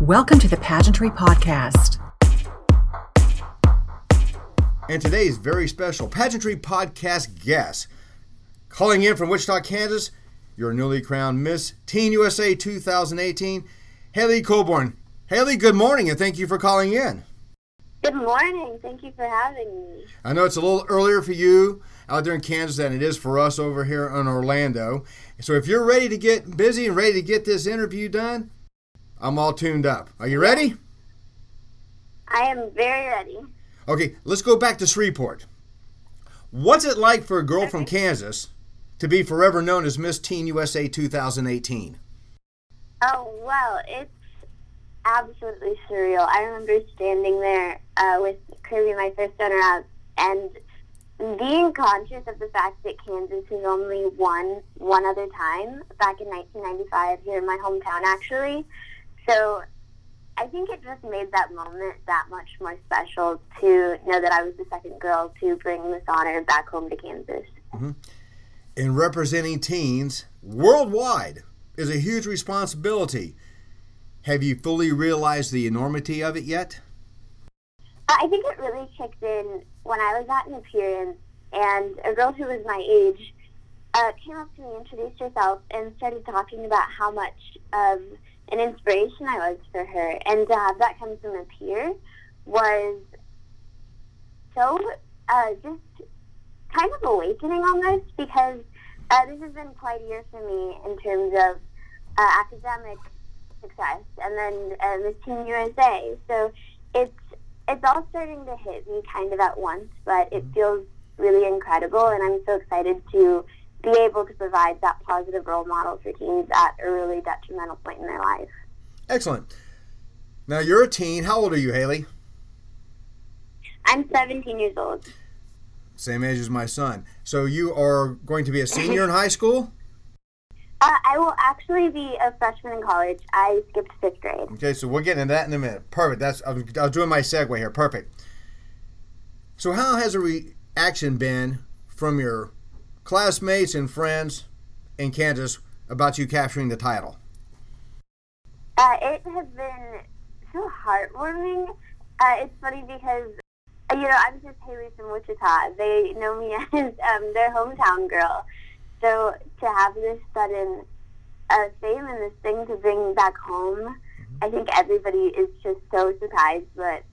Welcome to the Pageantry Podcast. And today's very special Pageantry Podcast guest, calling in from Wichita, Kansas, your newly crowned Miss Teen USA 2018, Hailey Colborn. Hailey, good morning and thank you for calling in. Good morning. Thank you for having me. I know it's a little earlier for you out there in Kansas than it is for us over here in Orlando. So if you're ready to get busy and ready to get this interview done, I'm all tuned up. Are you ready? I am very ready. Okay, let's go back to Shreveport. What's it like for a girl from Kansas to be forever known as Miss Teen USA 2018? Oh, well, it's absolutely surreal. I remember standing there uh, with Kirby, my first runner-up, and being conscious of the fact that Kansas has only won one other time back in 1995 here in my hometown, actually. So I think it just made that moment that much more special to know that I was the second girl to bring this honor back home to Kansas. And representing teens worldwide is a huge responsibility. Have you fully realized the enormity of it yet? I think it really kicked in when I was at an appearance, and a girl who was my age uh, came up to me, introduced herself, and started talking about how much of an inspiration I was for her. And to have that come from a peer was so uh, just kind of awakening almost because uh, this has been quite a year for me in terms of uh, academic success and then uh, Miss Teen USA. So it's it's all starting to hit me kind of at once, but it feels really incredible, and I'm so excited to be able to provide that positive role model for teens at a really detrimental point in their life. Excellent. Now you're a teen. How old are you, Hailey? I'm 17 years old. Same age as my son. So you are going to be a senior in high school? Uh, I will actually be a freshman in college. I skipped fifth grade. Okay, so we're getting into that in a minute. Perfect. That's I was, I was doing my segue here. Perfect. So how has the reaction been from your classmates and friends in Kansas about you capturing the title? Uh, it has been so heartwarming. Uh, it's funny because, uh, you know, I'm just Hailey from Wichita. They know me as um, their hometown girl. So to have this sudden uh, fame and this thing to bring back home, I think everybody is just so surprised, but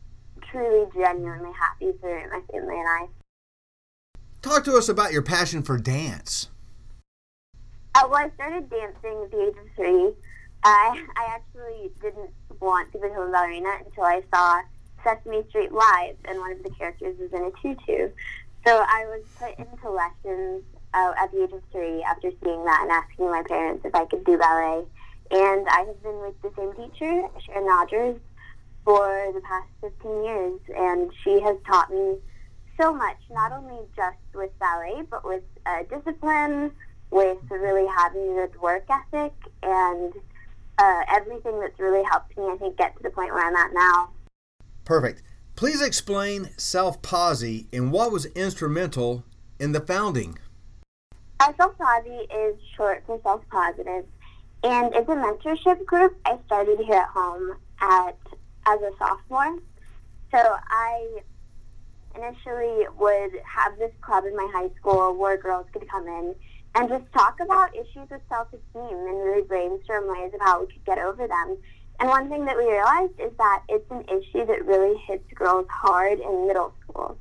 truly, genuinely happy for my family and I. Talk to us about your passion for dance. Uh, well, I started dancing at the age of three. I I actually didn't want to become a ballerina until I saw Sesame Street live, and one of the characters was in a tutu. So I was put into lessons uh, at the age of three after seeing that and asking my parents if I could do ballet. And I have been with the same teacher, Sharon Rogers, for the past 15 years, and she has taught me so much, not only just with ballet, but with uh, discipline, with really having a good work ethic, and uh, everything that's really helped me, I think, get to the point where I'm at now. Perfect. Please explain Self Posse and what was instrumental in the founding. Uh, Self Posse is short for Self Positive, and it's a mentorship group I started here at home at as a sophomore. So I initially would have this club in my high school where girls could come in and just talk about issues with self-esteem and really brainstorm ways of how we could get over them. And one thing that we realized is that it's an issue that really hits girls hard in middle school.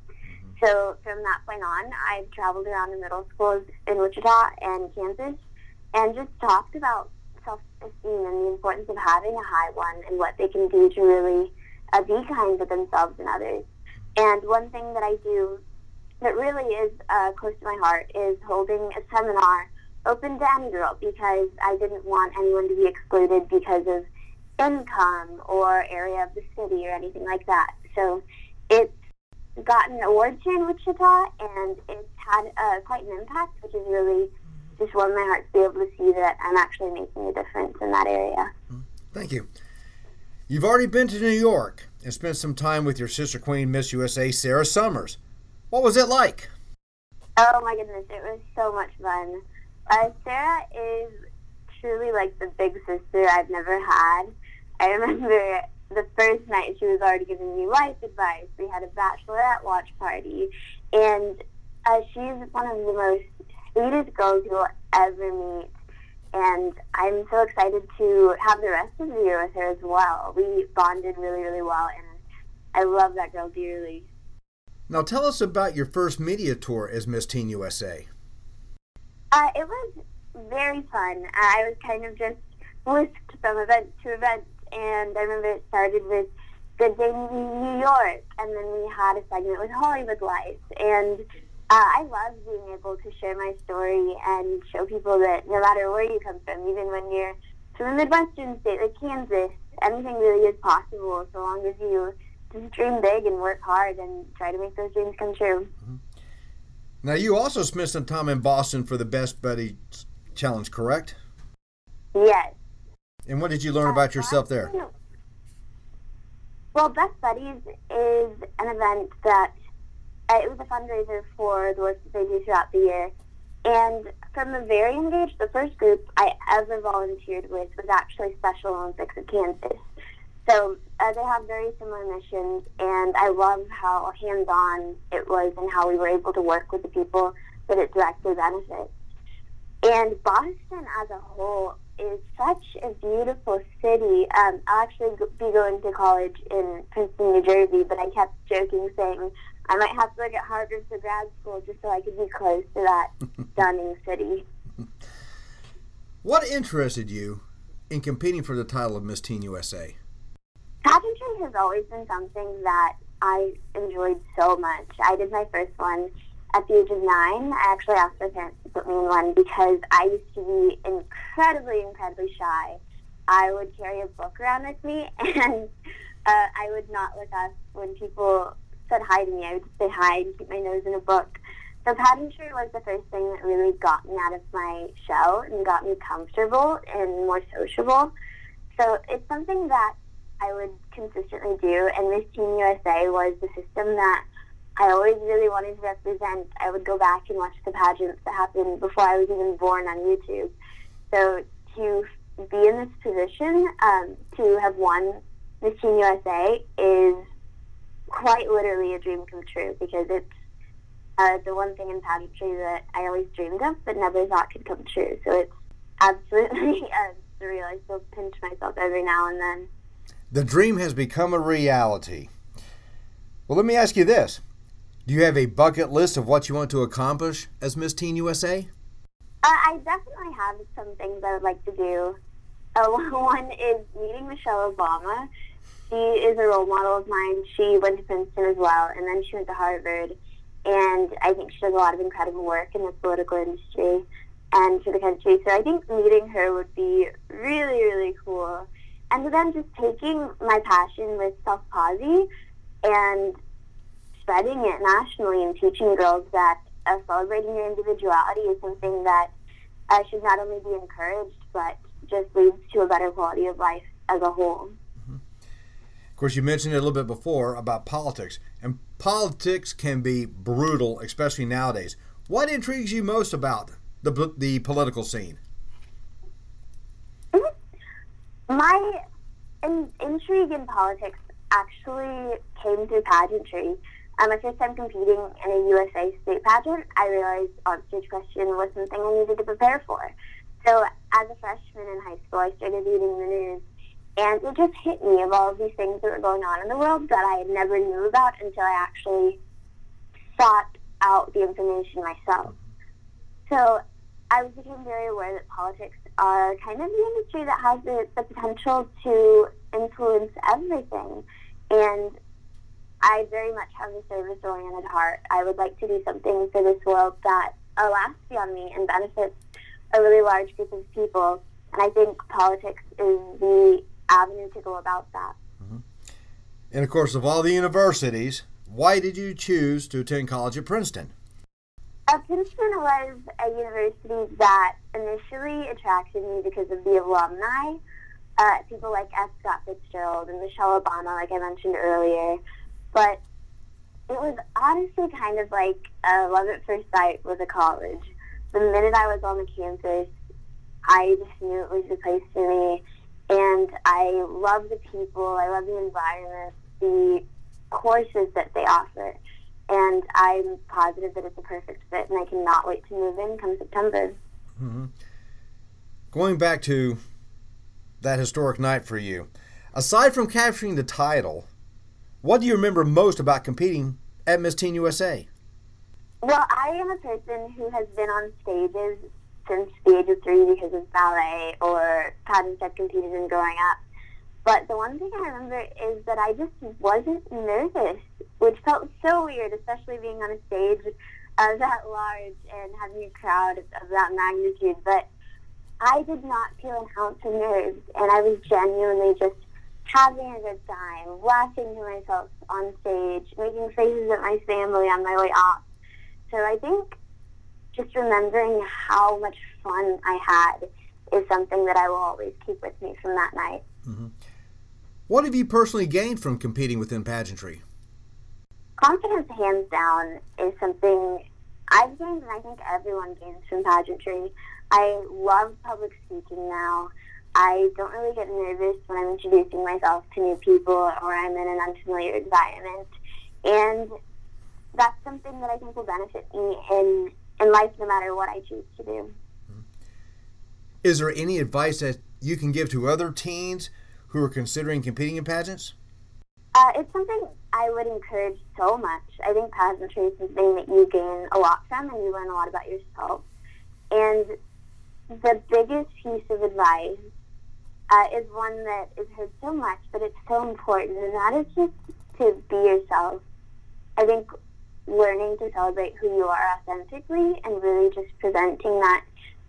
So from that point on, I've traveled around the middle schools in Wichita and Kansas and just talked about self-esteem and the importance of having a high one and what they can do to really uh, be kind to themselves and others. And one thing that I do that really is uh, close to my heart is holding a seminar open to any girl because I didn't want anyone to be excluded because of income or area of the city or anything like that. So it's gotten awards here in Wichita and it's had uh, quite an impact, which is really just warmed my heart to be able to see that I'm actually making a difference in that area. Thank you. You've already been to New York and spent some time with your sister queen, Miss USA, Sarah Summers. What was it like? Oh my goodness, it was so much fun. Uh, Sarah is truly like the big sister I've never had. I remember the first night she was already giving me life advice. We had a bachelorette watch party, and uh, she's one of the most sweetest girls you'll ever meet. And I'm so excited to have the rest of the year with her as well. We bonded really, really well, and I love that girl dearly. Now, tell us about your first media tour as Miss Teen USA. Uh, it was very fun. I was kind of just whisked from event to event, and I remember it started with Good Day New York, and then we had a segment with Hollywood Life, and uh, I love being able to share my story and show people that no matter where you come from, even when you're from a Midwestern state like Kansas, anything really is possible so long as you just dream big and work hard and try to make those dreams come true. Mm-hmm. Now, you also spent some time in Boston for the Best Buddy Challenge, correct? Yes. And what did you learn uh, about yourself there? Well, Best Buddies is an event that it was a fundraiser for the work that they do throughout the year. And from the very young age, the first group I ever volunteered with was actually Special Olympics of Kansas. So uh, they have very similar missions, and I love how hands-on it was and how we were able to work with the people that it directly benefits. And Boston as a whole is such a beautiful city. Um, I'll actually be going to college in Princeton, New Jersey, but I kept joking saying I might have to look at Harvard for grad school just so I could be close to that stunning city. What interested you in competing for the title of Miss Teen USA? Pageantry has always been something that I enjoyed so much. I did my first one at the age of nine. I actually asked my parents to put me in one because I used to be incredibly, incredibly shy. I would carry a book around with me, and uh, I would not look up when people said hi to me. I would just say hi and keep my nose in a book. So pageantry was the first thing that really got me out of my shell and got me comfortable and more sociable. So it's something that I would consistently do, and Miss Teen USA was the system that I always really wanted to represent. I would go back and watch the pageants that happened before I was even born on YouTube. So to be in this position, um, to have won Miss Teen USA is quite literally a dream come true because it's uh, the one thing in pageantry that I always dreamed of but never thought could come true. So it's absolutely uh, surreal. I still pinch myself every now and then. The dream has become a reality. Well, let me ask you this. Do you have a bucket list of what you want to accomplish as Miss Teen USA? Uh, I definitely have some things I would like to do. Uh, one is meeting Michelle Obama. She is a role model of mine. She went to Princeton as well, and then she went to Harvard. And I think she does a lot of incredible work in the political industry and for the country. So I think meeting her would be really, really cool and then just taking my passion with Self Posse and spreading it nationally and teaching girls that uh, celebrating your individuality is something that uh, should not only be encouraged but just leads to a better quality of life as a whole. Course, you mentioned it a little bit before about politics, and politics can be brutal, especially nowadays. What intrigues you most about the the political scene? My in, intrigue in politics actually came through pageantry. Um, my first time competing in a USA state pageant, I realized on-stage question was something I needed to prepare for. So as a freshman in high school, I started reading the news, and it just hit me of all of these things that were going on in the world that I had never knew about until I actually sought out the information myself. So I became very aware that politics are kind of the industry that has the, the potential to influence everything. And I very much have a service-oriented heart. I would like to do something for this world that lasts beyond me and benefits a really large group of people. And I think politics is the avenue to go about that. Mm-hmm. And of course, of all the universities, why did you choose to attend college at Princeton? Uh, Princeton was a university that initially attracted me because of the alumni. Uh, people like F. Scott Fitzgerald and Michelle Obama, like I mentioned earlier. But it was honestly kind of like a love at first sight with a college. The minute I was on the campus, I just knew it was the place for me. And I love the people. I love the environment, the courses that they offer. And I'm positive that it's a perfect fit, and I cannot wait to move in come September. Mm-hmm. Going back to that historic night for you, aside from capturing the title, what do you remember most about competing at Miss Teen USA? Well, I am a person who has been on stages since the age of three because of ballet or pageants I've competed in growing up. But the one thing I remember is that I just wasn't nervous, which felt so weird, especially being on a stage uh, that large and having a crowd of, of that magnitude. But I did not feel an ounce of nerves, and I was genuinely just having a good time, laughing to myself on stage, making faces at my family on my way off. So I think just remembering how much fun I had is something that I will always keep with me from that night. Mm-hmm. What have you personally gained from competing within pageantry? Confidence, hands down, is something I've gained, and I think everyone gains from pageantry. I love public speaking now. I don't really get nervous when I'm introducing myself to new people or I'm in an unfamiliar environment. And that's something that I think will benefit me in, in life no matter what I choose to do. Is there any advice that you can give to other teens who are considering competing in pageants? Uh, it's something I would encourage so much. I think pageantry is something that you gain a lot from and you learn a lot about yourself. And the biggest piece of advice uh, is one that is heard so much, but it's so important, and that is just to be yourself. I think learning to celebrate who you are authentically and really just presenting that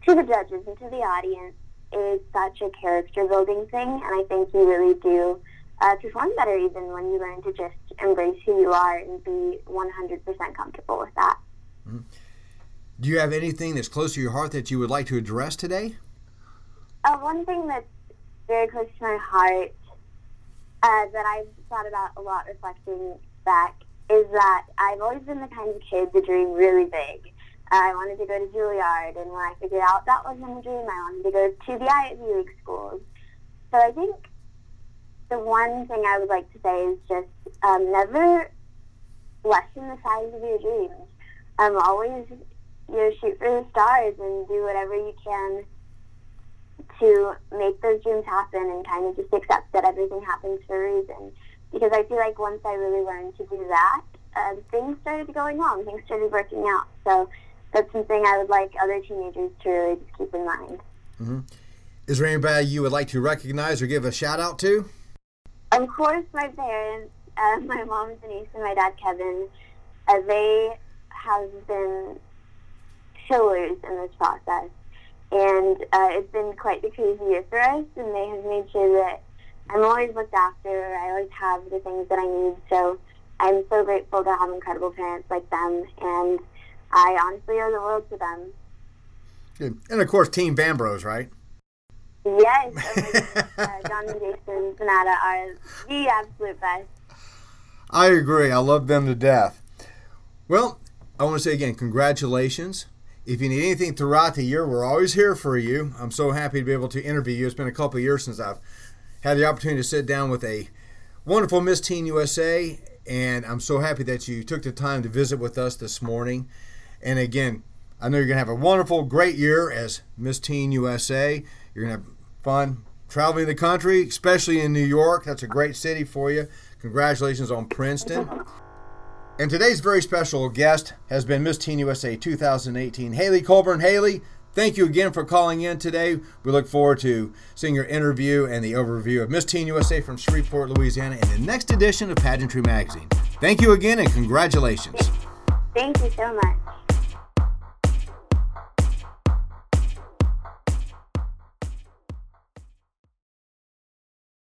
to the judges and to the audience is such a character building thing, and I think you really do uh, perform better even when you learn to just embrace who you are and be 100% comfortable with that. Mm-hmm. Do you have anything that's close to your heart that you would like to address today? Uh, one thing that's very close to my heart uh, that I've thought about a lot reflecting back is that I've always been the kind of kid to dream really big. I wanted to go to Juilliard, and when I figured out that wasn't a dream, I wanted to go to the Ivy League schools. So I think the one thing I would like to say is just um, never lessen the size of your dreams. Um, always you know, shoot for the stars and do whatever you can to make those dreams happen and kind of just accept that everything happens for a reason. Because I feel like once I really learned to do that, uh, things started going wrong. Things started working out. So that's something I would like other teenagers to really keep in mind. Mm-hmm. Is there anybody you would like to recognize or give a shout out to? Of course, my parents, uh, my mom Denise and my dad Kevin. Uh, they have been pillars in this process. And uh, it's been quite the crazy year for us, and they have made sure that I'm always looked after. I always have the things that I need. So I'm so grateful to have incredible parents like them, and I honestly owe the world to them. Good. And of course, Team Vanbros, right? Yes, oh uh, John and Jason Sonata are the absolute best. I agree. I love them to death. Well, I want to say again, congratulations. If you need anything throughout the year, we're always here for you. I'm so happy to be able to interview you. It's been a couple of years since I've had the opportunity to sit down with a wonderful Miss Teen USA, and I'm so happy that you took the time to visit with us this morning. And again, I know you're going to have a wonderful, great year as Miss Teen USA. You're going to have fun traveling the country, especially in New York. That's a great city for you. Congratulations on Princeton. And today's very special guest has been Miss Teen USA 2018, Hailey Colborn. Hailey, thank you again for calling in today. We look forward to seeing your interview and the overview of Miss Teen USA from Shreveport, Louisiana, in the next edition of Pageantry Magazine. Thank you again and congratulations. Thank you so much.